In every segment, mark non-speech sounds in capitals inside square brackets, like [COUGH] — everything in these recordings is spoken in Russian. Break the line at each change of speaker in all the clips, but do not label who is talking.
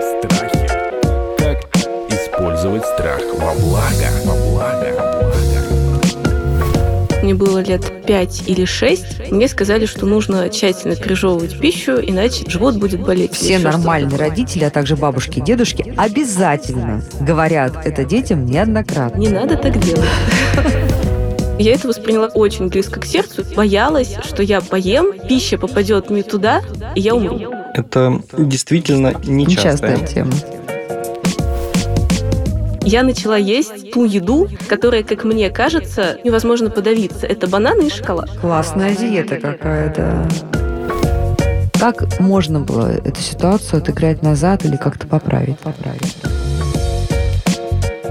Страхи. Как использовать страх во благо? Во благо. Во благо.
Мне было лет 5 или 6. Мне сказали, что нужно тщательно пережевывать пищу, иначе живот будет болеть.
Все нормальные родители, а также бабушки и дедушки обязательно говорят это детям неоднократно.
Не надо так делать. Я это восприняла очень близко к сердцу. Боялась, что я поем, пища попадет не туда, и я умру.
Это действительно нечастая.
Нечастая тема.
Я начала есть ту еду, которая, как мне кажется, невозможно подавиться. Это бананы и шоколад.
Классная диета какая-то. Как можно было эту ситуацию отыграть назад или как-то поправить? Поправить.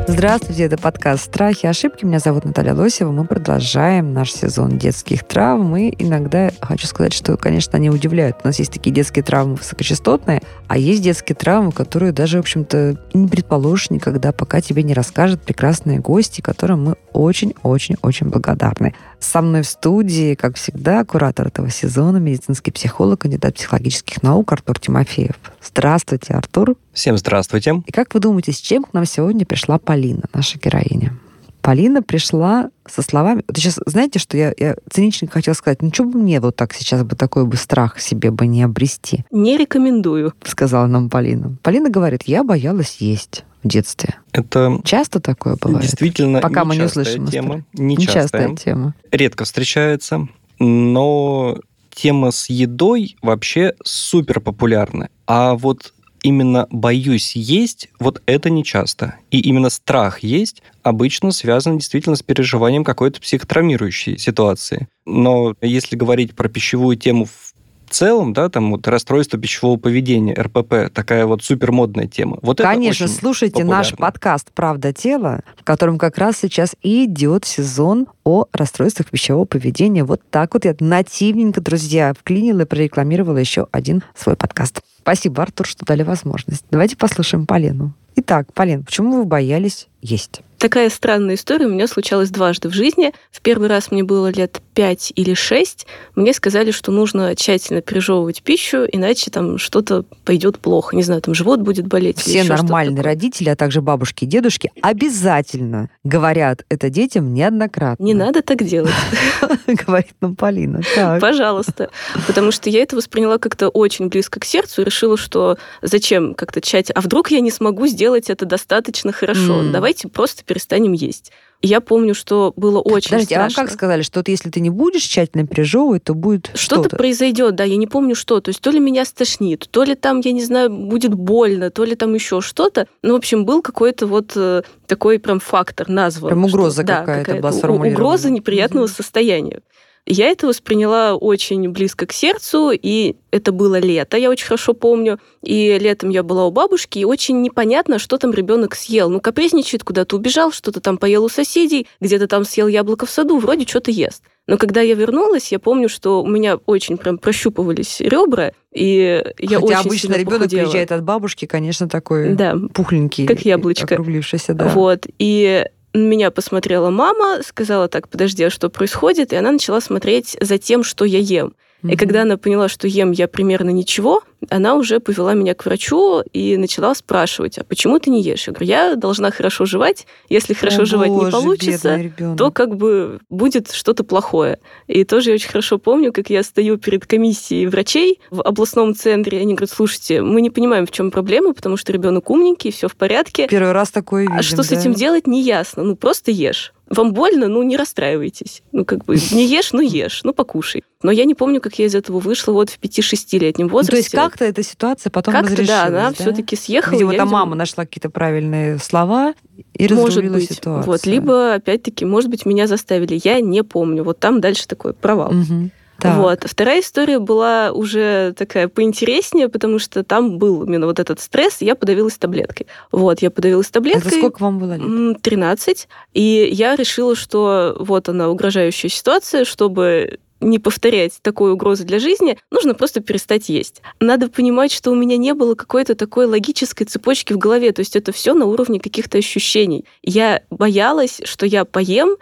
Здравствуйте, это подкаст «Страхи и ошибки». Меня зовут Наталья Лосева. Мы продолжаем наш сезон детских травм. И иногда хочу сказать, что, конечно, они удивляют. У нас есть такие детские травмы высокочастотные, а есть детские травмы, которые даже, в общем-то, не предположишь никогда, пока тебе не расскажут прекрасные гости, которым мы очень-очень-очень благодарны. Со мной в студии, как всегда, куратор этого сезона, медицинский психолог, кандидат психологических наук Артур Тимофеев. Здравствуйте, Артур.
Всем здравствуйте.
И как вы думаете, с чем к нам сегодня пришла Полина, наша героиня? Полина пришла со словами... Вот сейчас, знаете, что я, я цинично хотела сказать? Ну, что бы мне вот так сейчас бы такой бы страх себе бы не обрести,
Не рекомендую.
сказала нам Полина. Полина говорит, я боялась есть в детстве.
Это
Часто такое бывает?
действительно
Пока мы не услышим
тема.
Нечастая
Нечастая.
тема.
Редко встречается, но тема с едой вообще супер популярна. А вот именно боюсь есть, вот это нечасто. И именно страх есть обычно связан действительно с переживанием какой-то психотравмирующей ситуации. Но если говорить про пищевую тему в целом, да, там вот расстройство пищевого поведения, РПП, такая вот супермодная тема. Вот
Конечно, слушайте наш
популярно.
подкаст «Правда тела», в котором как раз сейчас и идет сезон о расстройствах пищевого поведения. Вот так вот я нативненько, друзья, вклинила и прорекламировала еще один свой подкаст. Спасибо, Артур, что дали возможность. Давайте послушаем Полену. Итак, Полен, почему вы боялись есть?
Такая странная история у меня случалась дважды в жизни. В первый раз мне было лет 5 или 6. Мне сказали, что нужно тщательно пережевывать пищу, иначе там что-то пойдет плохо. Не знаю, там живот будет болеть.
Все нормальные родители, а также бабушки и дедушки обязательно говорят это детям неоднократно.
Не надо так делать. [LAUGHS]
говорит нам Полина.
Пожалуйста. Потому что я это восприняла как-то очень близко к сердцу и решила, что зачем как-то тщательно... А вдруг я не смогу сделать это достаточно хорошо? Давайте просто перестанем есть. Я помню, что было очень
Подождите, а
страшно.
как сказали, что вот если ты не будешь тщательно пережевывать, то будет
Что-то
что-то?
произойдет, да, я не помню что. То есть то ли меня стошнит, то ли там, я не знаю, будет больно, то ли там еще что-то. Ну, в общем, был какой-то вот э, такой прям фактор назван.
Прям
что-
угроза
да,
какая-то была сформулирована.
Угроза неприятного
Мгм.
состояния. Я это восприняла очень близко к сердцу, и это было лето, я очень хорошо помню. И летом я была у бабушки, и очень непонятно, что там ребенок съел. Ну, капризничает, куда-то убежал, что-то там поел у соседей, где-то там съел яблоко в саду, вроде что-то ест. Но когда я вернулась, я помню, что у меня очень прям прощупывались ребра, и я
Хотя
очень
обычно
сильно
ребенок
похудела.
приезжает от бабушки, конечно, такой
Да,
пухленький.
Как яблочко.
Округлившийся, да.
вот. И меня посмотрела мама, сказала так, подожди, а что происходит? И она начала смотреть за тем, что я ем. И
Мгм.
когда она поняла, что ем я примерно ничего, она уже повела меня к врачу и начала спрашивать, а почему ты не ешь? Я говорю, я должна хорошо жевать. Если хорошо
О,
жевать не
боже,
получится,
бедный ребенок.
то как бы будет что-то плохое. И тоже я очень хорошо помню, как я стою перед комиссией врачей в областном центре, и они говорят, слушайте, мы не понимаем, в чем проблема, потому что ребенок умненький, все в порядке.
Первый раз такое видим,
А что с
да.
этим делать, не ясно. Ну, просто ешь. Вам больно, ну, не расстраивайтесь. Ну, как бы, не ешь, ну, ешь, ну, покушай. Но я не помню, как я из этого вышла вот в 5-6-летнем
Ну,
возрасте.
то есть как-то эта ситуация потом
Как-то,
разрешилась,
да, она все-таки съехала.
Видимо, там
видимо,
мама нашла какие-то правильные слова и
Может быть.
ситуацию.
Вот, либо, опять-таки, может быть, меня заставили. Я не помню. Вот там дальше такой провал.
Мгм. Так.
Вот. Вторая история была уже такая поинтереснее, потому что там был именно вот этот стресс, и я подавилась таблеткой. Вот, я подавилась таблеткой.
Это сколько вам было лет?
М, 13. И я решила, что вот она угрожающая ситуация, чтобы не повторять такой угрозы для жизни, нужно просто перестать есть. Надо понимать, что у меня не было какой-то такой логической цепочки в голове, то есть это все на уровне каких-то ощущений. Я боялась, что я поем,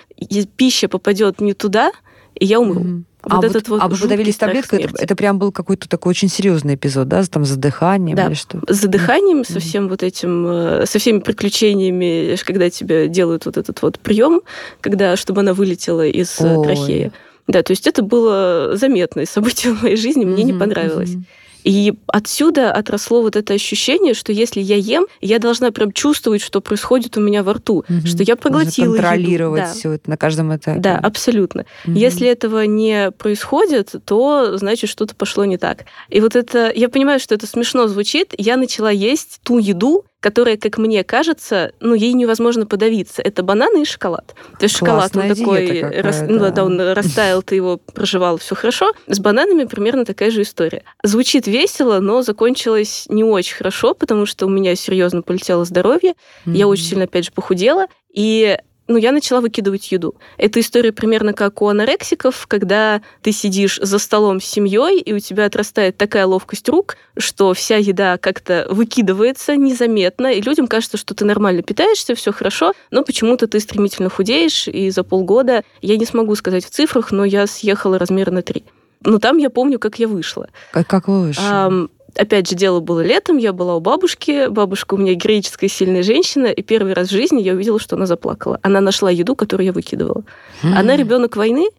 пища попадет не туда, и я умру.
Мгм.
Вот
а
этот
вот,
вот
а подавились таблеткой, это, это прям был какой-то такой очень серьезный эпизод, да, там задыханием
Да.
или что?
С задыханием, со всем вот этим, э, со всеми приключениями, когда тебе делают вот этот вот прием, когда, чтобы она вылетела из э,
Ой.
трахеи. Да, то есть это было заметное событие в моей жизни, мне не
Мгм,
понравилось. И отсюда отросло вот это ощущение, что если я ем, я должна прям чувствовать, что происходит у меня во рту,
Мгм.
что я проглотила
Нужно контролировать
еду. Да.
все это на каждом этапе.
Да, абсолютно.
Мгм.
Если этого не происходит, то значит что-то пошло не так. И вот это, я понимаю, что это смешно звучит, я начала есть ту еду, которая, как мне кажется, ну, ей невозможно подавиться. Это бананы и шоколад. То есть шоколад, он
Классная
такой, рас- ну,
да.
он растаял, ты его прожевал, все хорошо. С бананами примерно такая же история. Звучит весело, но закончилось не очень хорошо, потому что у меня серьезно полетело здоровье. Я
Мгм.
очень сильно, опять же, похудела. И ну, я начала выкидывать еду. Это история примерно как у анорексиков, когда ты сидишь за столом с семьей, и у тебя отрастает такая ловкость рук, что вся еда как-то выкидывается незаметно, и людям кажется, что ты нормально питаешься, все хорошо, но почему-то ты стремительно худеешь, и за полгода, я не смогу сказать в цифрах, но я съехала размера на три. Но там я помню, как я вышла.
Как, как вы вышли?
Ам, Опять же, дело было летом, я была у бабушки. Бабушка у меня героическая, сильная женщина, и первый раз в жизни я увидела, что она заплакала. Она нашла еду, которую я выкидывала. Она ребенок войны,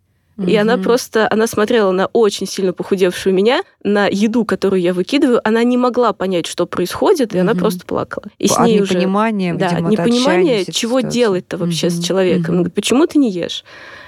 и она
Мгм.
просто, она смотрела на очень сильно похудевшую меня, на еду, которую я выкидываю. Она не могла понять, что происходит, и она
Мгм.
просто плакала. И с
От
ней уже... Да,
видимо,
непонимание, чего
ситуации.
делать-то вообще
Мгм,
с человеком. Она говорит, почему ты не ешь?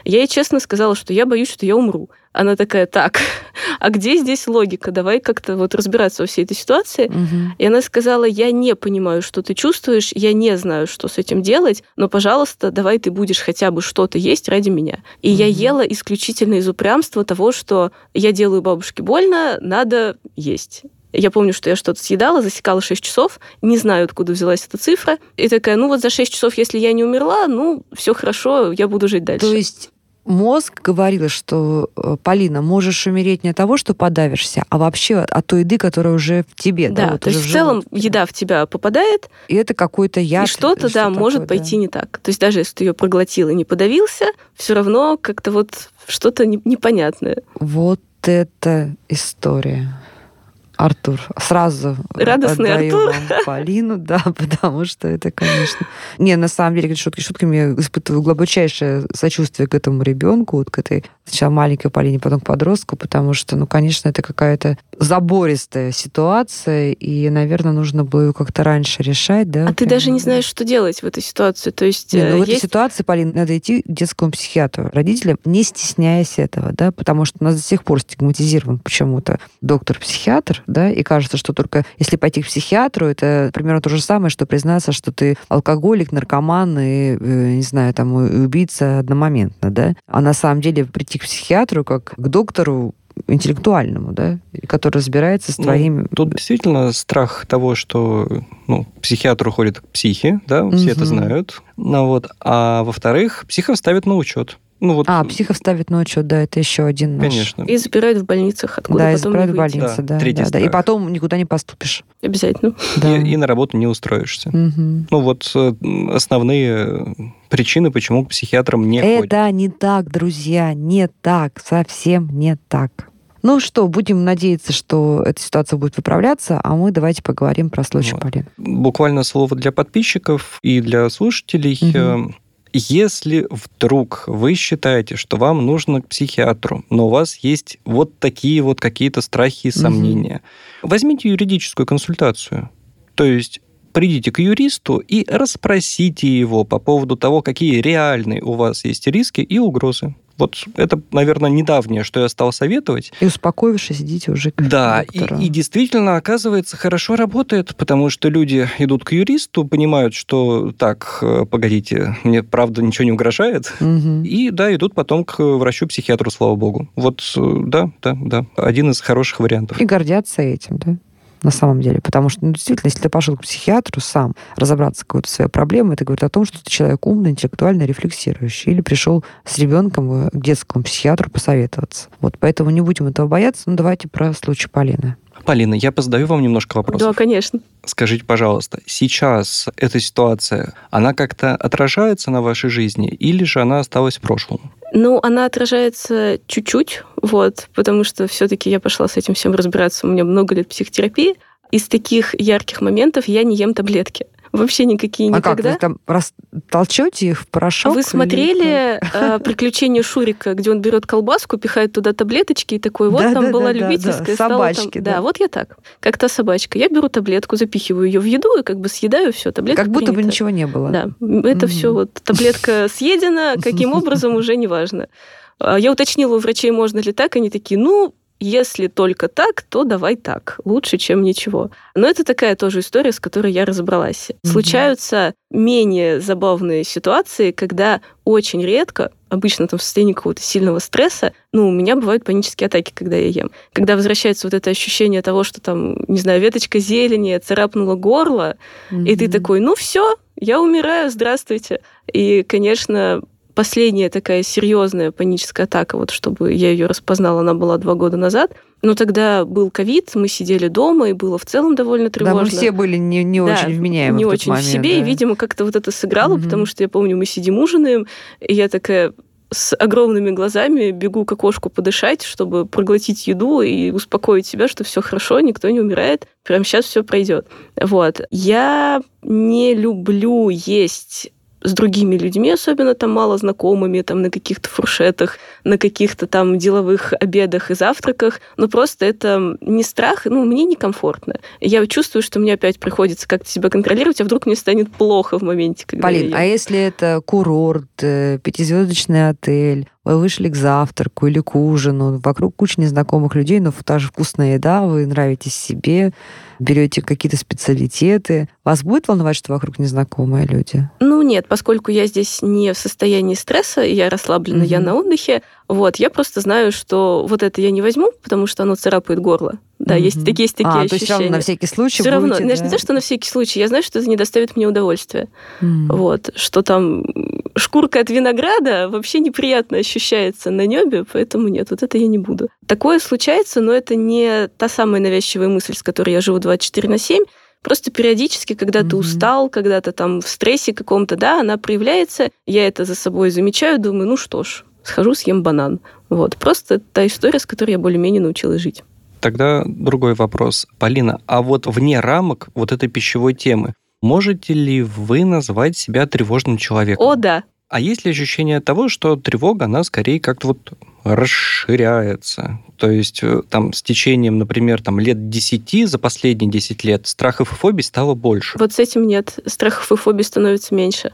Я ей честно сказала, что я боюсь, что я умру. Она такая, так, [LAUGHS] а где здесь логика? Давай как-то вот разбираться во всей этой ситуации.
Мгм.
И она сказала, я не понимаю, что ты чувствуешь, я не знаю, что с этим делать, но, пожалуйста, давай ты будешь хотя бы что-то есть ради меня. И я
Мгм.
ела исключительно из упрямства того, что я делаю бабушке больно, надо есть. Я помню, что я что-то съедала, засекала 6 часов, не знаю, откуда взялась эта цифра, и такая, ну вот за 6 часов, если я не умерла, ну, все хорошо, я буду жить дальше.
То есть мозг говорил, что э, Полина, можешь умереть не от того, что подавишься, а вообще от, той еды, которая уже в тебе. Да,
да,
вот
то есть в целом
желудке.
еда в тебя попадает,
И это какой-то яд.
и что-то, да, может
такое, да.
пойти не так. То есть даже если ты ее проглотил и не подавился, все равно как-то вот что-то не- непонятное.
Вот это история. Артур, сразу
Радостный
отдаю
Артур.
вам Полину, [LAUGHS] да, потому что это, конечно... Не, на самом деле, шутки шутками, я испытываю глубочайшее сочувствие к этому ребенку, вот к этой сначала маленькой Полине, потом к подростку, потому что, ну, конечно, это какая-то забористая ситуация, и, наверное, нужно было ее как-то раньше решать, да?
А ты даже не знаешь, что делать в этой ситуации. То есть
Не, ну
э,
в этой
есть
ситуации, Полин, надо идти к детскому психиатру. Родителям, не стесняясь этого, да, потому что у нас до сих пор стигматизирован почему-то доктор-психиатр, да, и кажется, что только если пойти к психиатру, это примерно то же самое, что признаться, что ты алкоголик, наркоман и, э, не знаю, там, убийца одномоментно, да. А на самом деле прийти к психиатру как к доктору интеллектуальному, да, который разбирается с
Ну,
твоими...
Тут действительно страх того, что ну, к психиатру ходят к психи, да, все это
Мгм.
знают. Ну, вот. А во-вторых, психов ставят на учет. Ну, вот,
А, психов ставит на учет, да, это еще один наш...
конечно.
и запирают в больницах, откуда
Да, и забирают в больнице,
Да,
да.
третий
да, да. И потом никуда не поступишь.
Обязательно.
Да.
И, и на работу не устроишься.
Мгм.
Ну, вот э, основные причины, почему к психиатрам не ходят.
Это не так, друзья, не так, совсем не так. Ну что, будем надеяться, что эта ситуация будет выправляться, а мы давайте поговорим про случай
Вот.
Полины.
Буквально слово для подписчиков и для слушателей.
Мгм.
Если вдруг вы считаете, что вам нужно к психиатру, но у вас есть вот такие вот какие-то страхи и сомнения, возьмите юридическую консультацию. То есть придите к юристу и расспросите его по поводу того, какие реальные у вас есть риски и угрозы. Вот это, наверное, недавнее, что я стал советовать.
И успокоившись, идите уже к
Да, и,
доктору.
и действительно, оказывается, хорошо работает, потому что люди идут к юристу, понимают, что так, э, погодите, мне правда ничего не угрожает,
Мгм.
и да, идут потом к врачу-психиатру, слава богу. Вот, э, да, да, да, один из хороших вариантов.
И гордятся этим, да? На самом деле. Потому что, ну, действительно, если ты пошел к психиатру сам разобраться с какой-то своей проблемой, это говорит о том, что ты человек умный, интеллектуально рефлексирующий. Или пришел с ребенком к детскому психиатру посоветоваться. Вот поэтому не будем этого бояться. Ну, давайте про случай Полины.
Полина, я позадаю вам немножко вопросов.
Да, конечно.
Скажите, пожалуйста, сейчас эта ситуация, она как-то отражается на вашей жизни или же она осталась в прошлом?
Ну, она отражается чуть-чуть, вот, потому что все-таки я пошла с этим всем разбираться. У меня много лет психотерапии. Из таких ярких моментов я не ем таблетки. Вообще никакие
А
никогда.
как, вы там рас- толчете их в порошок?
Вы
или
смотрели э, «Приключения Шурика», где он берет колбаску, пихает туда таблеточки и такой, вот
Да,
там
да,
была
да,
любительская,
да,
стала там-
собачки,
Да.
да.
вот я так, как та собачка. Я беру таблетку, запихиваю ее в еду и как бы съедаю все, таблетка
Как будто бы
принята.
ничего не было.
Да, это
Мгм.
все вот таблетка съедена, каким [LAUGHS] образом уже не важно. А, Я уточнила у врачей, можно ли так, они такие, ну, если только так, то давай так. Лучше, чем ничего. Но это такая тоже история, с которой я разобралась.
Мгм.
Случаются менее забавные ситуации, когда очень редко, обычно там в состоянии какого-то сильного стресса, ну, у меня бывают панические атаки, когда я ем. Когда возвращается вот это ощущение того, что там, не знаю, веточка зелени царапнула горло, и ты такой, ну все, я умираю, здравствуйте. И, конечно, последняя такая серьезная паническая атака, вот чтобы я ее распознала, она была два года назад. Но тогда был ковид, мы сидели дома, и было в целом довольно
Да,
тревожно.
мы все были не, не
Да,
очень вменяемы
не
в
очень
момент,
в себе, и,
да.
видимо, как-то вот это сыграло,
Мгм.
потому что я помню, мы сидим ужинаем, и я такая с огромными глазами бегу к окошку подышать, чтобы проглотить еду и успокоить себя, что все хорошо, никто не умирает, прямо сейчас все пройдет. Вот. Я не люблю есть с другими людьми, особенно там мало знакомыми, там на каких-то фуршетах, на каких-то там деловых обедах и завтраках. Но просто это не страх, ну, мне некомфортно. Я чувствую, что мне опять приходится как-то себя контролировать, а вдруг мне станет плохо в моменте, когда
Полин,
я
а если это курорт, э, пятизвездочный отель, вы вышли к завтраку или к ужину, вокруг куча незнакомых людей, но та же вкусная еда, вы нравитесь себе, берете какие-то специалитеты, вас будет волновать, что вокруг незнакомые люди?
Ну нет, поскольку я здесь не в состоянии стресса, я расслаблена, я
Мгм.
на отдыхе, вот, я просто знаю, что вот это я не возьму, потому что оно царапает горло. Да, есть,
Мгм.
такие- есть такие
а,
ощущения.
то есть все равно на всякий случай
Все равно,
будете,
не
да?
то, что на всякий случай, я знаю, что это не доставит мне удовольствия.
М.
Вот, что там шкурка от винограда вообще неприятно ощущается на небе, поэтому нет, вот это я не буду. Такое случается, но это не та самая навязчивая мысль, с которой я живу 24 на 7. Просто периодически, когда ты
Мгм.
устал, когда ты там в стрессе каком-то, да, она проявляется, я это за собой замечаю, думаю, ну что ж, схожу, съем банан. Вот, просто та история, с которой я более-менее научилась жить.
Тогда другой вопрос. Полина, а вот вне рамок вот этой пищевой темы, можете ли вы назвать себя тревожным человеком?
О, да,
А есть ли ощущение того, что тревога, она скорее как-то вот расширяется? То есть э, там с течением, например, там лет 10, за последние 10 лет страхов и фобий стало больше.
вот с этим нет, страхов и фобий становится меньше.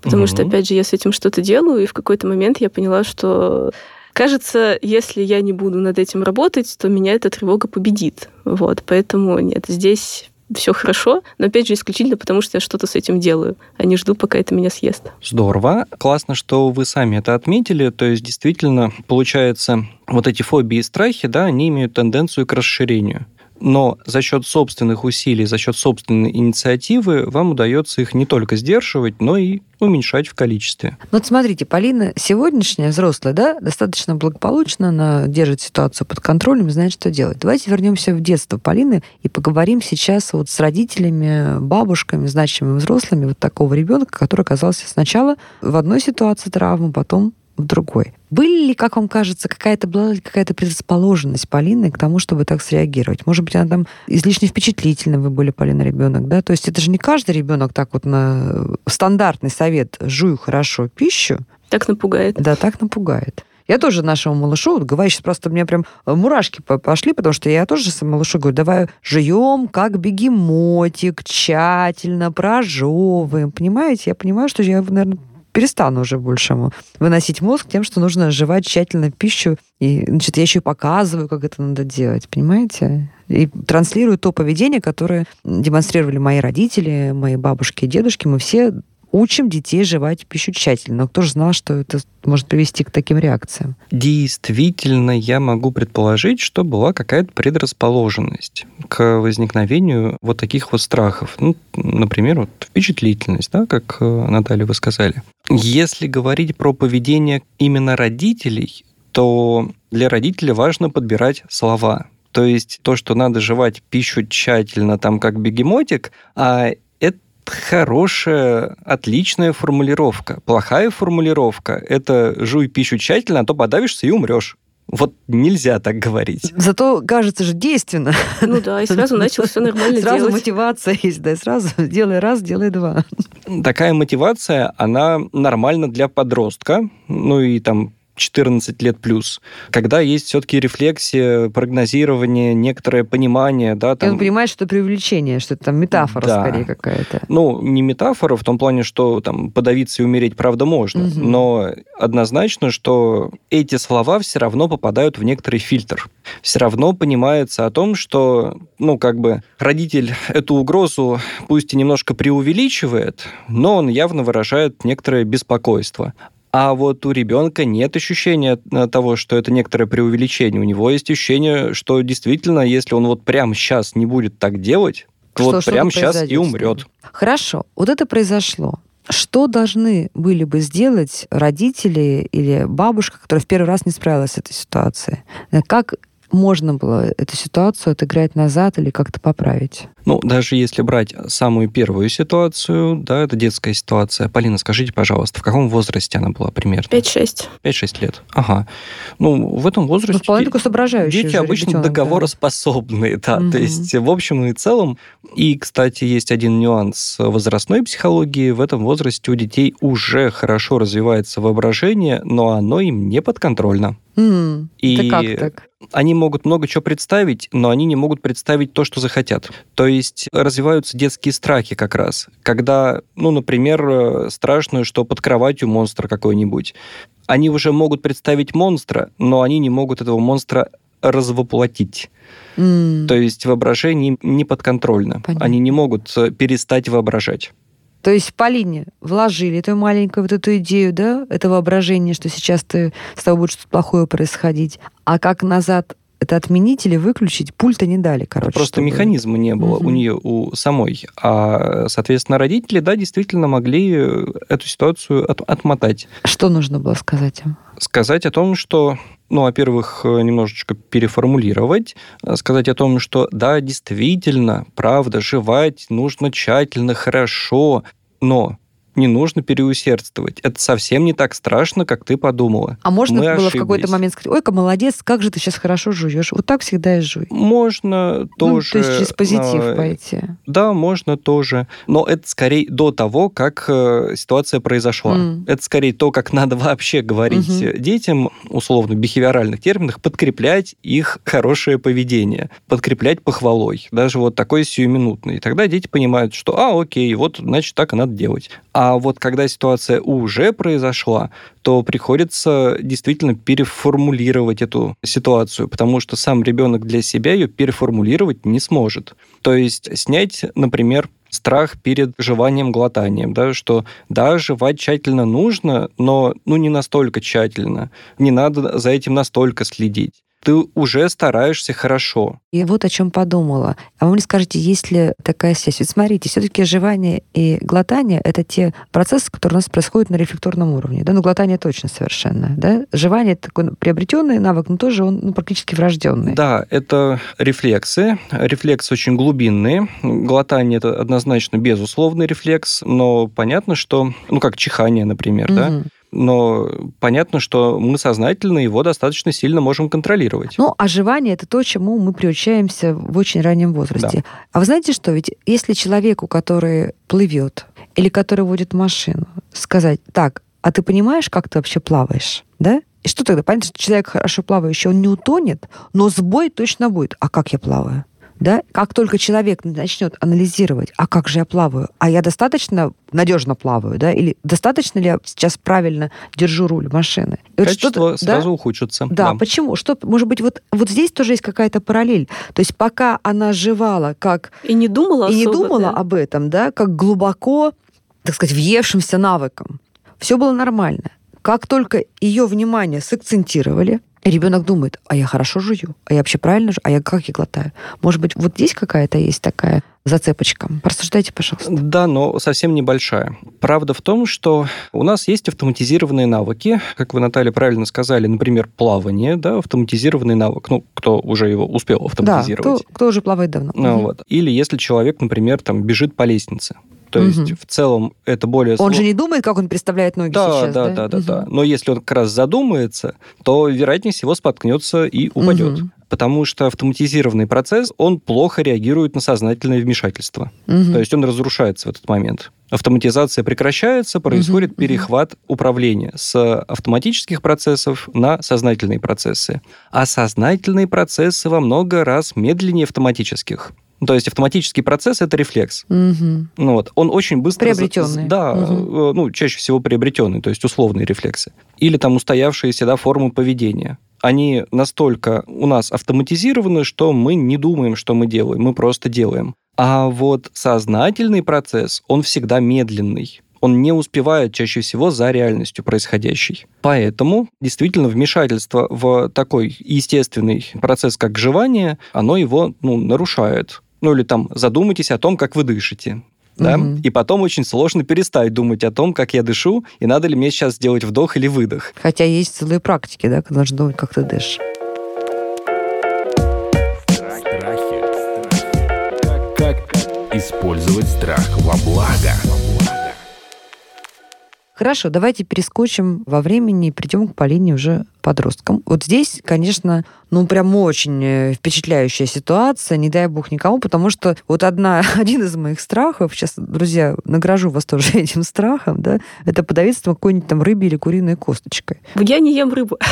Потому что,
Мгм.
опять же, я с этим что-то делаю, и в какой-то момент я поняла, что кажется, если я не буду над этим работать, то меня эта тревога победит. Вот, поэтому нет, здесь все хорошо, но опять же исключительно потому, что я что-то с этим делаю, а не жду, пока это меня съест.
Здорово. Классно, что вы сами это отметили. То есть, действительно, получается, вот эти фобии и страхи, да, они имеют тенденцию к расширению. Но за счет собственных усилий, за счет собственной инициативы вам удается их не только сдерживать, но и уменьшать в количестве.
Вот смотрите, Полина сегодняшняя взрослая, да, достаточно благополучно, она держит ситуацию под контролем знает, что делать. Давайте вернемся в детство Полины и поговорим сейчас вот с родителями, бабушками, значимыми взрослыми вот такого ребенка, который оказался сначала в одной ситуации травмы, потом другой. Были ли, как вам кажется, какая-то была ли какая-то предрасположенность Полины к тому, чтобы так среагировать? Может быть, она там излишне впечатлительна, вы были, Полина, ребенок, да? То есть это же не каждый ребенок так вот на стандартный совет «жуй хорошо пищу»,
Так напугает.
да, так напугает. Я тоже нашему малышу, вот говорю, сейчас просто у меня прям мурашки по- пошли, потому что я тоже малышу говорю, давай жуем как бегемотик, тщательно, прожевываем. Понимаете? Я понимаю, что я, наверное, перестану уже больше ему выносить мозг тем, что нужно жевать тщательно пищу. И, значит, я еще и показываю, как это надо делать, понимаете? И транслирую то поведение, которое демонстрировали мои родители, мои бабушки и дедушки. Мы все учим детей жевать пищу тщательно. Но кто же знал, что это может привести к таким реакциям?
Действительно, я могу предположить, что была какая-то предрасположенность к возникновению вот таких вот страхов. Ну, например, вот впечатлительность, да, как э, Наталья вы сказали. Если говорить про поведение именно родителей, то для родителя важно подбирать слова. То есть то, что надо жевать пищу тщательно, там как бегемотик, а хорошая, отличная формулировка. Плохая формулировка – это «жуй пищу тщательно, а то подавишься и умрешь». Вот нельзя так говорить.
Зато кажется же действенно.
Ну да, и сразу начал все нормально
Сразу
делать.
мотивация есть, да, и сразу делай раз, делай два.
Такая мотивация, она нормальна для подростка, ну и там 14 лет плюс, когда есть все-таки рефлексия, прогнозирование, некоторое понимание, да,
И он
там,
понимает, что это преувеличение, что это там метафора
Да.
скорее какая-то.
ну, не метафора в том плане, что там подавиться и умереть, правда, можно,
Мгм.
но однозначно, что эти слова все равно попадают в некоторый фильтр. Все равно понимается о том, что, ну, как бы родитель эту угрозу пусть и немножко преувеличивает, но он явно выражает некоторое беспокойство. А вот у ребенка нет ощущения э, того, что это некоторое преувеличение. У него есть ощущение, что действительно, если он вот прямо сейчас не будет так делать, то вот прямо сейчас и умрет.
Хорошо, вот это произошло. Что должны были бы сделать родители или бабушка, которая в первый раз не справилась с этой ситуацией? Э, Как можно было эту ситуацию отыграть назад или как-то поправить?
Ну, даже если брать самую первую ситуацию, да, это детская ситуация. Полина, скажите, пожалуйста, в каком возрасте она была примерно?
5-6.
5-6 лет. Ага. Ну, в этом
Ну,
возрасте...
вполне такой соображающий
Дети обычно
ребятёнок, да.
договороспособные, да.
Мгм.
То есть, в общем и целом. И, кстати, есть один нюанс возрастной психологии. В этом возрасте у детей уже хорошо развивается воображение, но оно им не подконтрольно.
М,
И
как так?
они могут много чего представить, но они не могут представить то, что захотят. То есть развиваются детские страхи как раз. Когда, ну, например, э, страшно, что под кроватью монстр какой-нибудь. Они уже могут представить монстра, но они не могут этого монстра развоплотить.
М.
То есть воображение им не подконтрольно.
Понятно.
Они не могут э, перестать воображать.
То есть Полине вложили эту маленькую вот эту идею, да, это воображение, что сейчас ты, с тобой будет что-то плохое происходить. А как назад это отменить или выключить, пульта не дали, короче.
Просто
чтобы-
механизма не было
Мгм.
у нее, у самой. А, соответственно, родители, да, действительно могли э, эту ситуацию от- отмотать.
Что нужно было сказать им?
Сказать о том, что, ну, во-первых, э, немножечко переформулировать, э, сказать о том, что да, действительно, правда, жевать нужно тщательно, хорошо, но не нужно переусердствовать. Это совсем не так страшно, как ты подумала.
А можно
Мы
было в какой-то
ошиблись.
момент сказать, ой-ка, молодец, как же ты сейчас хорошо жуешь. Вот так всегда и жуй.
Можно тоже...
Ну, то есть через позитив
э,
пойти.
Да, можно тоже. Но это скорее до того, как э, ситуация произошла.
М.
Это скорее то, как надо вообще говорить э, детям, условно, в бихевиоральных терминах, подкреплять их хорошее поведение, подкреплять похвалой, даже вот такой сиюминутный. И тогда дети понимают, что, а, окей, вот, значит, так и надо делать. А вот когда ситуация уже произошла, то приходится действительно переформулировать эту ситуацию, потому что сам ребенок для себя ее переформулировать не сможет. То есть снять, например, страх перед жеванием, глотанием, да, что да, жевать тщательно нужно, но ну не настолько тщательно, не надо за этим настолько следить. Ты уже стараешься хорошо.
И вот о чем подумала. А вы мне скажите, есть ли такая связь? Ведь смотрите, все-таки жевание и глотание — это те процессы, которые у нас происходят на рефлекторном уровне. Да, ну глотание точно совершенно. Да? Жевание — это такой приобретенный навык, но тоже он ну, практически врожденный.
Да, это рефлексы. Рефлексы очень глубинные. Глотание – это однозначно безусловный рефлекс, но понятно, что, ну, как чихание, например, да,
Мгм.
Но понятно, что мы сознательно его достаточно сильно можем контролировать.
Ну, жевание — это то, чему мы приучаемся в очень раннем возрасте. А вы знаете что? Ведь если человеку, который плывет или который водит машину, сказать, так, а ты понимаешь, как ты вообще плаваешь, да? И что тогда? Понятно, что человек хорошо плавающий, он не утонет, но сбой точно будет. А как я плаваю? Да? Как только человек начнет анализировать, а как же я плаваю, а я достаточно надежно плаваю, да, или достаточно ли я сейчас правильно держу руль машины? И вот
Качество
что-то- да?
сразу ухудшится.
Да, почему? Что, может быть, вот, вот здесь тоже есть какая-то параллель. То есть пока она жевала, как
И не думала
и не
особо,
думала
да.
об этом, да, как глубоко, так сказать, въевшимся навыком, все было нормально. Как только ее внимание сакцентировали, ребенок думает, а я хорошо жую, а я вообще правильно жую, а я как я глотаю. Может быть, вот здесь какая-то есть такая зацепочка. Порассуждайте, пожалуйста.
Да, но совсем небольшая. Правда в том, что у нас есть автоматизированные навыки, как вы, Наталья, правильно сказали, например, плавание, да, автоматизированный навык, ну, кто уже его успел
Да,
автоматизировать.
кто, кто уже плавает давно.
Ну,
Мгм.
вот. Или если человек, например, там бежит по лестнице, То
Мгм.
есть в целом это более...
Он
сло-
же не думает, как он представляет ноги
да,
сейчас,
да,
да?
да, да, да.
Мгм.
Но если он как раз задумается, то вероятнее всего споткнется и упадет.
Мгм.
Потому что автоматизированный процесс, он плохо реагирует на сознательное вмешательство.
Мгм.
То есть он разрушается в этот момент. Автоматизация прекращается, происходит
мгм.
перехват управления с автоматических процессов на сознательные процессы. А сознательные процессы во много раз медленнее автоматических. Ну, То есть автоматический процесс это рефлекс.
Мгм.
Ну вот, он очень быстро...
Приобретенный.
Да, э, ну, чаще всего приобретенный, то есть условные рефлексы. Или там устоявшиеся да, формы поведения. Они настолько у нас автоматизированы, что мы не думаем, что мы делаем, мы просто делаем. А вот сознательный процесс, он всегда медленный. Он не успевает чаще всего за реальностью происходящей. Поэтому действительно вмешательство в такой естественный процесс, как жевание, оно его ну, нарушает. Ну или там задумайтесь о том, как вы дышите. Да?
Мгм.
И потом очень сложно перестать думать о том, как я дышу, и надо ли мне сейчас сделать вдох или выдох.
Хотя есть целые практики, да, когда нужно думать, как ты дышишь.
Страхи. Как использовать страх во благо?
Хорошо, давайте перескочим во времени и придем к Полине уже подросткам. Вот здесь, конечно, ну прям очень э, впечатляющая ситуация, не дай бог никому, потому что вот одна, [LAUGHS] один из моих страхов, сейчас, друзья, награжу вас тоже [LAUGHS] этим страхом, да, это подавиться какой-нибудь там рыбе или куриной косточкой.
Я не ем рыбу. [LAUGHS]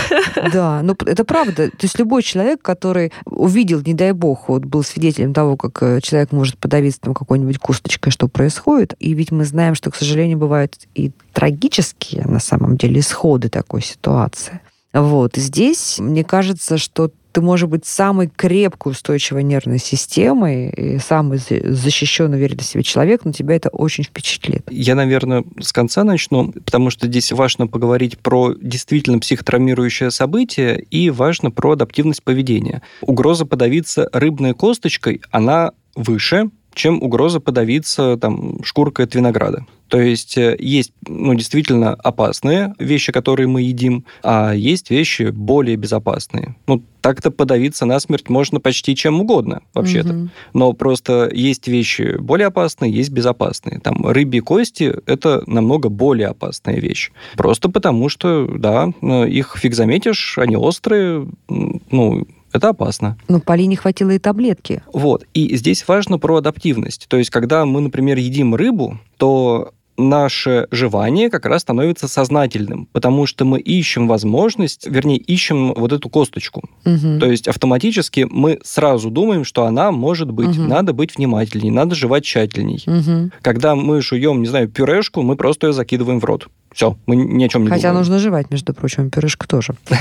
Да, ну это правда. То есть любой человек, который увидел, не дай бог, вот был свидетелем того, как э, человек может подавиться там какой-нибудь косточкой, что происходит. И ведь мы знаем, что, к сожалению, бывают и трагические, на самом деле, исходы такой ситуации. Вот. Здесь, мне кажется, что ты, может быть, самой крепкой устойчивой нервной системой и самый за- защищенный, уверенный в себе человек, но тебя это очень впечатлит.
Я, наверное, с конца начну, потому что здесь важно поговорить про действительно психотравмирующее событие и важно про адаптивность поведения. Угроза подавиться рыбной косточкой, она выше, чем угроза подавиться там, шкуркой от винограда. То есть э, есть ну, действительно опасные вещи, которые мы едим, а есть вещи более безопасные. Ну, так-то подавиться насмерть можно почти чем угодно, вообще-то.
Мгм.
Но просто есть вещи более опасные, есть безопасные. Там рыбьи кости – это намного более опасная вещь. Просто потому что, да, э, их фиг заметишь, они острые, ну, это опасно.
Ну, Полине хватило и таблетки.
Вот. И здесь важно про адаптивность. То есть, когда мы, например, едим рыбу, то наше жевание как раз становится сознательным, потому что мы ищем возможность, вернее, ищем вот эту косточку.
Мгм.
То есть автоматически мы сразу думаем, что она может быть.
Мгм.
Надо быть внимательней, надо жевать тщательней.
Мгм.
Когда мы жуем, не знаю, пюрешку, мы просто ее закидываем в рот. Все, мы ни о чем не
Хотя
думаем.
нужно жевать, между прочим, пюрешку тоже. [LAUGHS]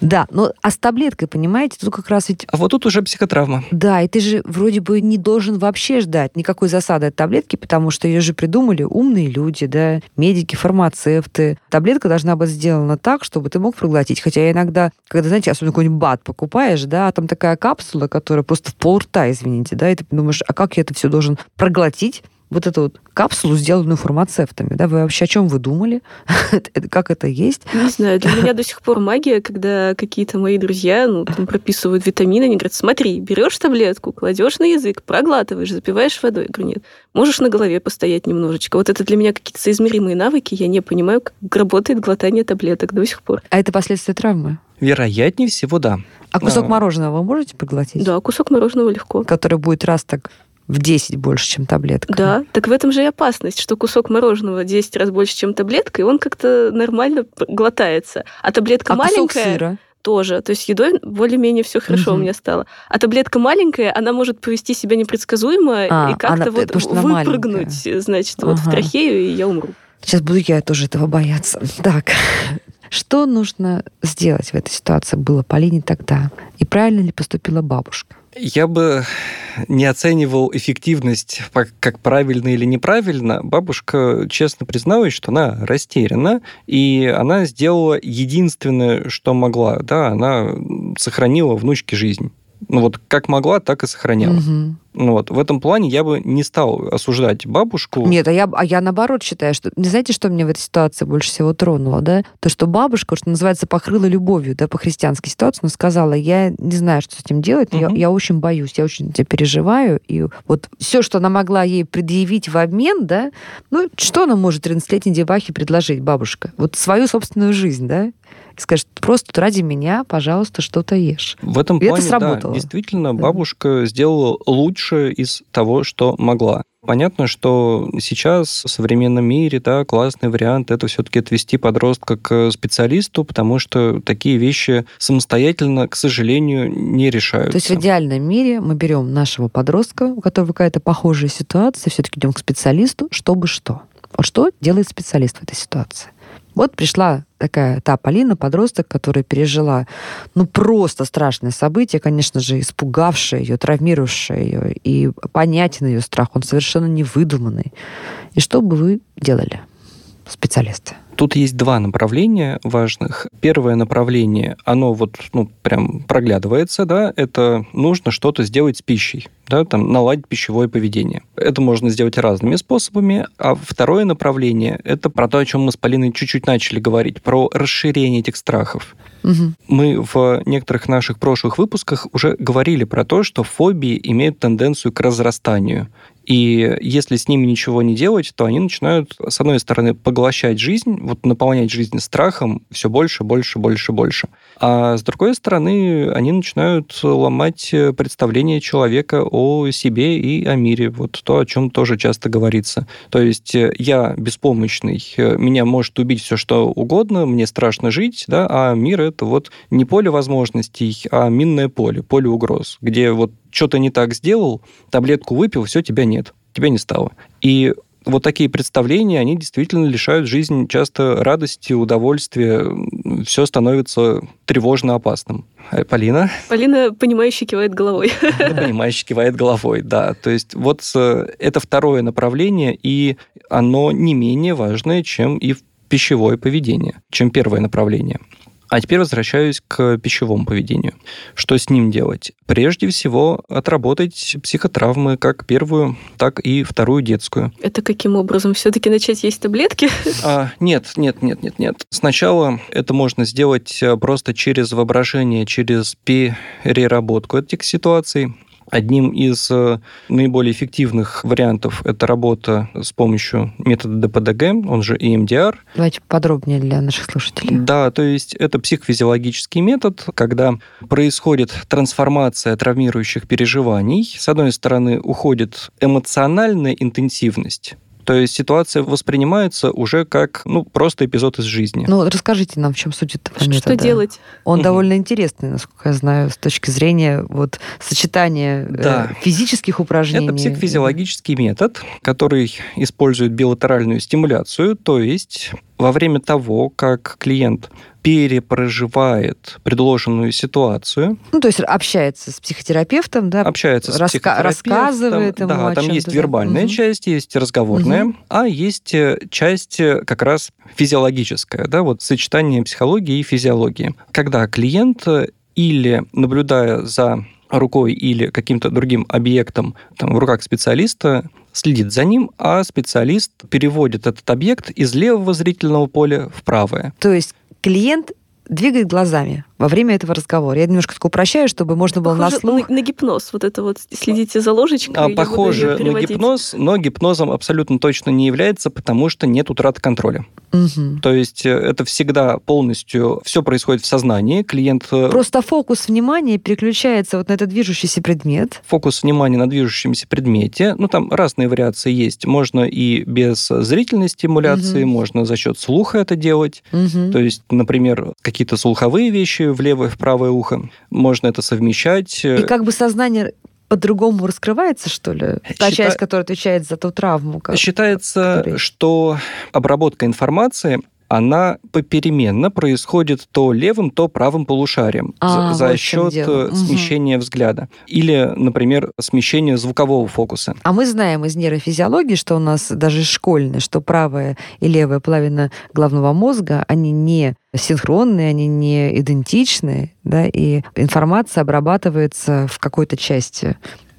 Да, ну а с таблеткой, понимаете, тут как раз ведь
А вот тут уже психотравма.
Да, и ты же вроде бы не должен вообще ждать никакой засады от таблетки, потому что ее же придумали умные люди, да, медики, фармацевты. Таблетка должна быть сделана так, чтобы ты мог проглотить. Хотя иногда, когда, знаете, особенно какой-нибудь бат покупаешь, да, а там такая капсула, которая просто в пол рта, извините, да, и ты думаешь, а как я это все должен проглотить? Вот эту вот капсулу, сделанную фармацевтами, да, вы вообще о чем вы думали? [LAUGHS] Как это есть?
Не знаю, для меня до сих пор магия, когда какие-то мои друзья ну, там прописывают витамины, они говорят, смотри, берешь таблетку, кладешь на язык, проглатываешь, запиваешь водой. Я говорю, нет, можешь на голове постоять немножечко. Вот это для меня какие-то соизмеримые навыки, я не понимаю, как работает глотание таблеток до сих пор.
А это последствия травмы?
Вероятнее всего, да.
А кусок
А.
мороженого вы можете проглотить?
Да, кусок мороженого легко.
Который будет раз так в 10 больше, чем таблетка.
Да, так в этом же и опасность, что кусок мороженого 10 раз больше, чем таблетка, и он как-то нормально глотается. А таблетка
А кусок
маленькая
сыра?
тоже. То есть едой более-менее все хорошо
Мгм.
у меня стало. А таблетка маленькая, она может повести себя непредсказуемо
А,
и как-то
она-
вот выпрыгнуть, значит, вот в
Ага.
трахею, и я умру.
Сейчас буду я тоже этого бояться. Так, [LAUGHS] что нужно сделать в этой ситуации было Полине тогда? И правильно ли поступила бабушка?
Я бы не оценивал эффективность как правильно или неправильно. Бабушка честно призналась, что она растеряна, и она сделала единственное, что могла. Да, она сохранила внучке жизнь. Ну вот как могла, так и сохраняла.
Мгм.
Ну, вот. В этом плане я бы не стал осуждать бабушку.
Нет, а я, а я наоборот считаю, что... Не знаете, что меня в этой ситуации больше всего тронуло, да? То, что бабушка, что называется, покрыла любовью, да, по христианской ситуации, но сказала, я не знаю, что с этим делать, я,
Мгм.
я очень боюсь, я очень тебя переживаю, и вот все, что она могла ей предъявить в обмен, да, ну, что она может 13-летней девахе предложить, бабушка? Вот свою собственную жизнь, да? Скажет, просто ради меня, пожалуйста, что-то ешь.
В этом
И это
плане, да,
сработало.
действительно,
Да.
бабушка сделала лучшее из того, что могла. Понятно, что сейчас в современном мире, да, классный вариант это все-таки отвести подростка к специалисту, потому что такие вещи самостоятельно, к сожалению, не решаются.
То есть в идеальном мире мы берем нашего подростка, у которого какая-то похожая ситуация, все-таки идем к специалисту, чтобы что. Вот что делает специалист в этой ситуации? Вот пришла такая та Полина, подросток, которая пережила ну просто страшное событие, конечно же, испугавшее ее, травмировавшее ее, и понятен ее страх, он совершенно невыдуманный. И что бы вы делали, специалисты?
Тут есть два направления важных. Первое направление, оно вот, ну, прям проглядывается, да, это нужно что-то сделать с пищей, да, там, наладить пищевое поведение. Это можно сделать разными способами. А второе направление, это про то, о чем мы с Полиной чуть-чуть начали говорить, про расширение этих страхов.
Мгм.
Мы в некоторых наших прошлых выпусках уже говорили про то, что фобии имеют тенденцию к разрастанию. И если с ними ничего не делать, то они начинают, с одной стороны, поглощать жизнь, вот наполнять жизнь страхом все больше, больше, больше, больше. А с другой стороны, они начинают ломать представление человека о себе и о мире. Вот то, о чем тоже часто говорится. То есть э, я беспомощный, э, меня может убить все что угодно, мне страшно жить, да, а мир это вот не поле возможностей, а минное поле, поле угроз, где вот что-то не так сделал, таблетку выпил, все, тебя нет, тебя не стало. И вот такие представления, они действительно лишают жизнь часто радости, удовольствия, все становится тревожно опасным. Э, Полина?
Полина, понимающе кивает головой.
Понимающий кивает головой, да. То есть вот э, это второе направление, и оно не менее важное, чем и пищевое поведение, чем первое направление. А теперь возвращаюсь к пищевому поведению. Что с ним делать? Прежде всего, отработать психотравмы как первую, так и вторую детскую.
Это каким образом? Все-таки начать есть таблетки?
А, нет, нет, нет, нет, нет. Сначала это можно сделать э, просто через воображение, через переработку этих ситуаций. Одним из э, наиболее эффективных вариантов это работа с помощью метода ДПДГ, он же EMDR.
Давайте подробнее для наших слушателей.
Да, то есть это психофизиологический метод, когда происходит трансформация травмирующих переживаний. С одной стороны, уходит эмоциональная интенсивность, то есть ситуация воспринимается уже как ну, просто эпизод из жизни.
Ну, расскажите нам, в чем суть этого
Что
метода.
делать?
Он
Мгм.
довольно интересный, насколько я знаю, с точки зрения вот сочетания э,
Да.
физических упражнений.
Это психофизиологический метод, который использует билатеральную стимуляцию, то есть во время того, как клиент перепроживает предложенную ситуацию,
Ну, то есть общается с психотерапевтом, да,
общается с
раска-
психотерапевтом.
рассказывает ему
Да, там есть
да.
вербальная
Мгм.
часть, есть разговорная,
Мгм.
а есть э, часть э, как раз физиологическая, да, вот сочетание психологии и физиологии. Когда клиент э, или наблюдая за рукой или каким-то другим объектом там, в руках специалиста, следит за ним, а специалист переводит этот объект из левого зрительного поля в правое.
То есть клиент двигает глазами во время этого разговора. Я немножко так упрощаю, чтобы можно было
Похоже
на слух.
на, на гипноз. Вот это вот следите за ложечкой.
А, похоже на гипноз, но гипнозом абсолютно точно не является, потому что нет утраты контроля.
Мгм.
То есть э, это всегда полностью все происходит в сознании. Клиент э,
Просто фокус внимания переключается вот на этот движущийся предмет.
фокус внимания на движущемся предмете. Ну, там разные вариации есть. Можно и без зрительной стимуляции,
Мгм.
можно за счет слуха это делать.
Мгм.
То есть, например, какие-то слуховые вещи в левое, в правое ухо. Можно это совмещать.
И как бы сознание по-другому раскрывается, что ли? Та
Счита-
часть, которая отвечает за ту травму. как-
Считается,
который-
что обработка информации она попеременно происходит то левым, то правым полушарием
А,
за, за
вот
счет э, смещения взгляда. Или, например, смещения звукового фокуса.
А мы знаем из нейрофизиологии, что у нас даже школьные, что правая и левая половина головного мозга, они не синхронные, они не идентичны, да, и информация обрабатывается в какой-то части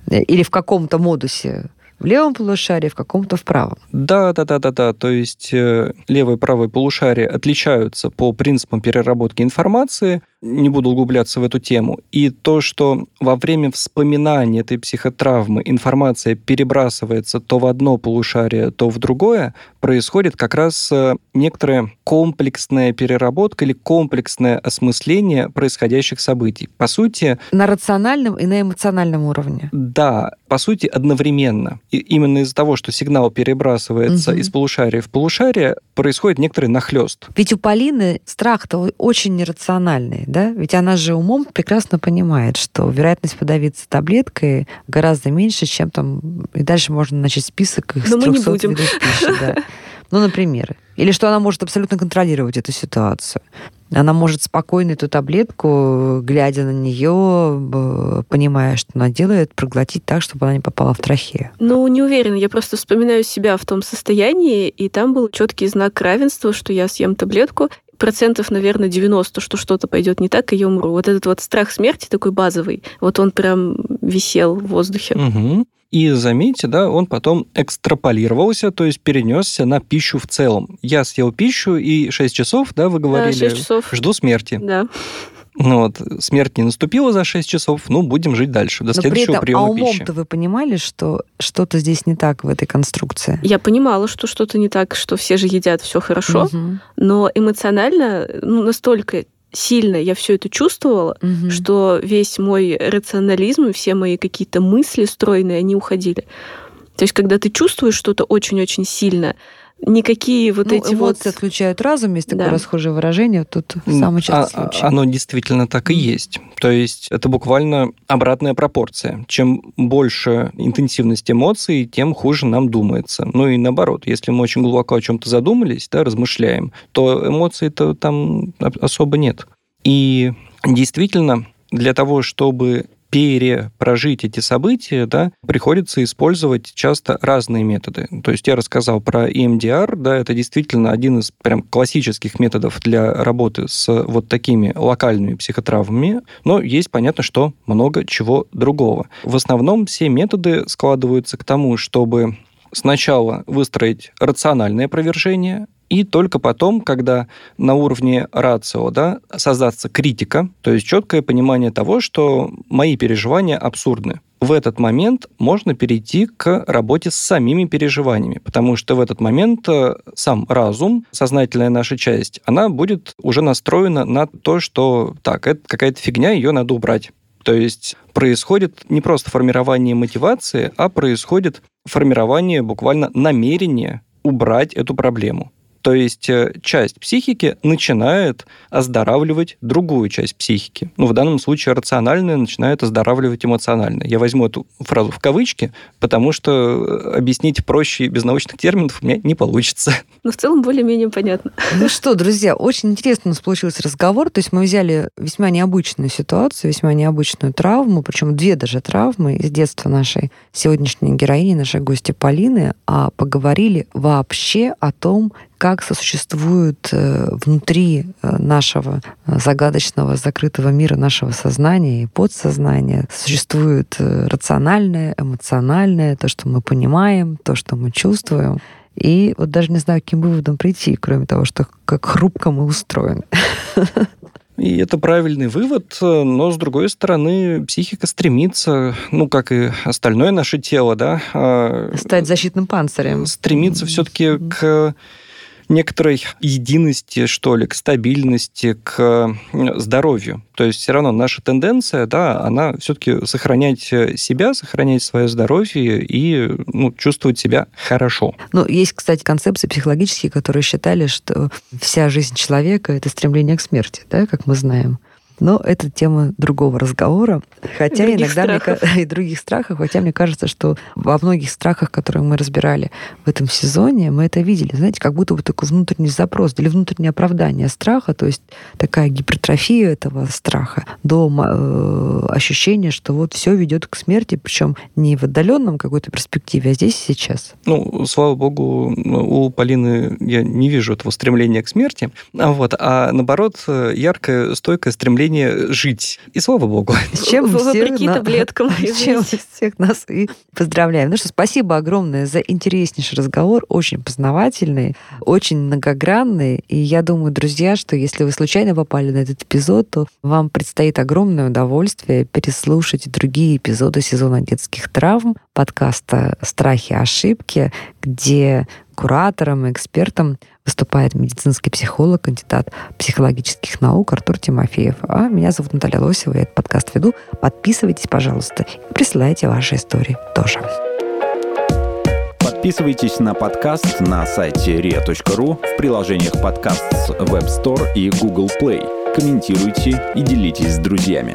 Или в каком-то модусе в левом полушарии, в каком-то в правом.
Да, да, да, да, да. То есть э, левое и правое полушарие отличаются по принципам переработки информации. Не буду углубляться в эту тему. И то, что во время вспоминания этой психотравмы информация перебрасывается то в одно полушарие, то в другое, происходит как раз э, некоторая комплексная переработка или комплексное осмысление происходящих событий. По сути...
На рациональном и на эмоциональном уровне.
Да, по сути, одновременно. И именно из-за того, что сигнал перебрасывается угу. из полушария в полушарие, происходит некоторый нахлест.
Ведь у Полины страх-то очень нерациональный, да? Ведь она же умом прекрасно понимает, что вероятность подавиться таблеткой гораздо меньше, чем там... И дальше можно начать список их
Но с 300 мы не будем.
видов пищи. Да. [LAUGHS] Ну, например. Или что она может абсолютно контролировать эту ситуацию. Она может спокойно эту таблетку, глядя на нее, понимая, что она делает, проглотить так, чтобы она не попала в трахею.
Ну, не уверена. Я просто вспоминаю себя в том состоянии, и там был четкий знак равенства, что я съем таблетку, процентов, наверное, 90, что что-то пойдет не так, и я умру. Вот этот вот страх смерти такой базовый, вот он прям висел в воздухе.
Угу. И заметьте, да, он потом экстраполировался, то есть перенесся на пищу в целом. Я съел пищу, и 6 часов, да, вы говорили,
да, 6 часов.
жду смерти.
Да.
Ну вот, смерть не наступила за 6 часов, ну, будем жить дальше, до Но следующего при этом, приема
а
умом-то
пищи. вы понимали, что что-то здесь не так в этой конструкции?
Я понимала, что что-то не так, что все же едят, все хорошо, угу. но эмоционально ну, настолько сильно я все это чувствовала, угу. что весь мой рационализм, все мои какие-то мысли стройные, они уходили. То есть, когда ты чувствуешь что-то очень-очень сильно, никакие вот
ну,
эти
эмоции
вот...
отключают разум, есть да. такое расхожее выражение, тут самый частый а, случай.
Оно действительно так и есть. То есть это буквально обратная пропорция. Чем больше интенсивность эмоций, тем хуже нам думается. Ну и наоборот, если мы очень глубоко о чем-то задумались, да, размышляем, то эмоций-то там особо нет. И действительно, для того, чтобы перепрожить эти события, да, приходится использовать часто разные методы. То есть я рассказал про EMDR, да, это действительно один из прям классических методов для работы с вот такими локальными психотравмами, но есть, понятно, что много чего другого. В основном все методы складываются к тому, чтобы сначала выстроить рациональное опровержение, и только потом, когда на уровне рацио да, создаться критика, то есть четкое понимание того, что мои переживания абсурдны, в этот момент можно перейти к работе с самими переживаниями, потому что в этот момент э, сам разум, сознательная наша часть, она будет уже настроена на то, что так, это какая-то фигня, ее надо убрать. То есть происходит не просто формирование мотивации, а происходит формирование буквально намерения убрать эту проблему. То есть э, часть психики начинает оздоравливать другую часть психики. Ну, в данном случае рациональная начинает оздоравливать эмоциональное. Я возьму эту фразу в кавычки, потому что э, объяснить проще без научных терминов у меня не получится.
Но в целом более-менее понятно.
Ну что, друзья, очень интересно у нас получился разговор. То есть мы взяли весьма необычную ситуацию, весьма необычную травму, причем две даже травмы из детства нашей сегодняшней героини, нашей гости Полины, а поговорили вообще о том, как сосуществуют э, внутри э, нашего э, загадочного закрытого мира нашего сознания и подсознания существует рациональное, эмоциональное, то, что мы понимаем, то, что мы чувствуем. И вот даже не знаю, каким выводом прийти, кроме того, что как хрупко мы устроены.
И это правильный вывод, но, с другой стороны, психика стремится, ну, как и остальное наше тело, да...
А, Стать защитным панцирем.
Стремится все-таки к некоторой единости, что ли, к стабильности, к здоровью. То есть все равно наша тенденция, да, она все-таки сохранять э, себя, сохранять свое здоровье и ну, чувствовать себя хорошо.
Ну, есть, кстати, концепции психологические, которые считали, что вся жизнь человека — это стремление к смерти, да, как мы знаем. Но это тема другого разговора. Хотя
других
иногда
страхов.
мне, [LAUGHS] и других страхов, хотя мне кажется, что во многих страхах, которые мы разбирали в этом сезоне, мы это видели. Знаете, как будто бы такой внутренний запрос или внутреннее оправдание страха, то есть такая гипертрофия этого страха до э, ощущения, что вот все ведет к смерти, причем не в отдаленном какой-то перспективе, а здесь и сейчас.
Ну, слава богу, у Полины я не вижу этого стремления к смерти, а вот, а наоборот яркое, стойкое стремление настроение жить. И слава богу.
С чем
Вопреки
на-
таблеткам,
С [LAUGHS] чем всех нас и поздравляем. Ну что, спасибо огромное за интереснейший разговор, очень познавательный, очень многогранный. И я думаю, друзья, что если вы случайно попали на этот эпизод, то вам предстоит огромное удовольствие переслушать другие эпизоды сезона детских травм, подкаста «Страхи и ошибки», где куратором и экспертом выступает медицинский психолог, кандидат психологических наук Артур Тимофеев. А меня зовут Наталья Лосева, я этот подкаст веду. Подписывайтесь, пожалуйста, и присылайте ваши истории тоже.
Подписывайтесь на подкаст на сайте ria.ru в приложениях подкаст с Web Store и Google Play. Комментируйте и делитесь с друзьями.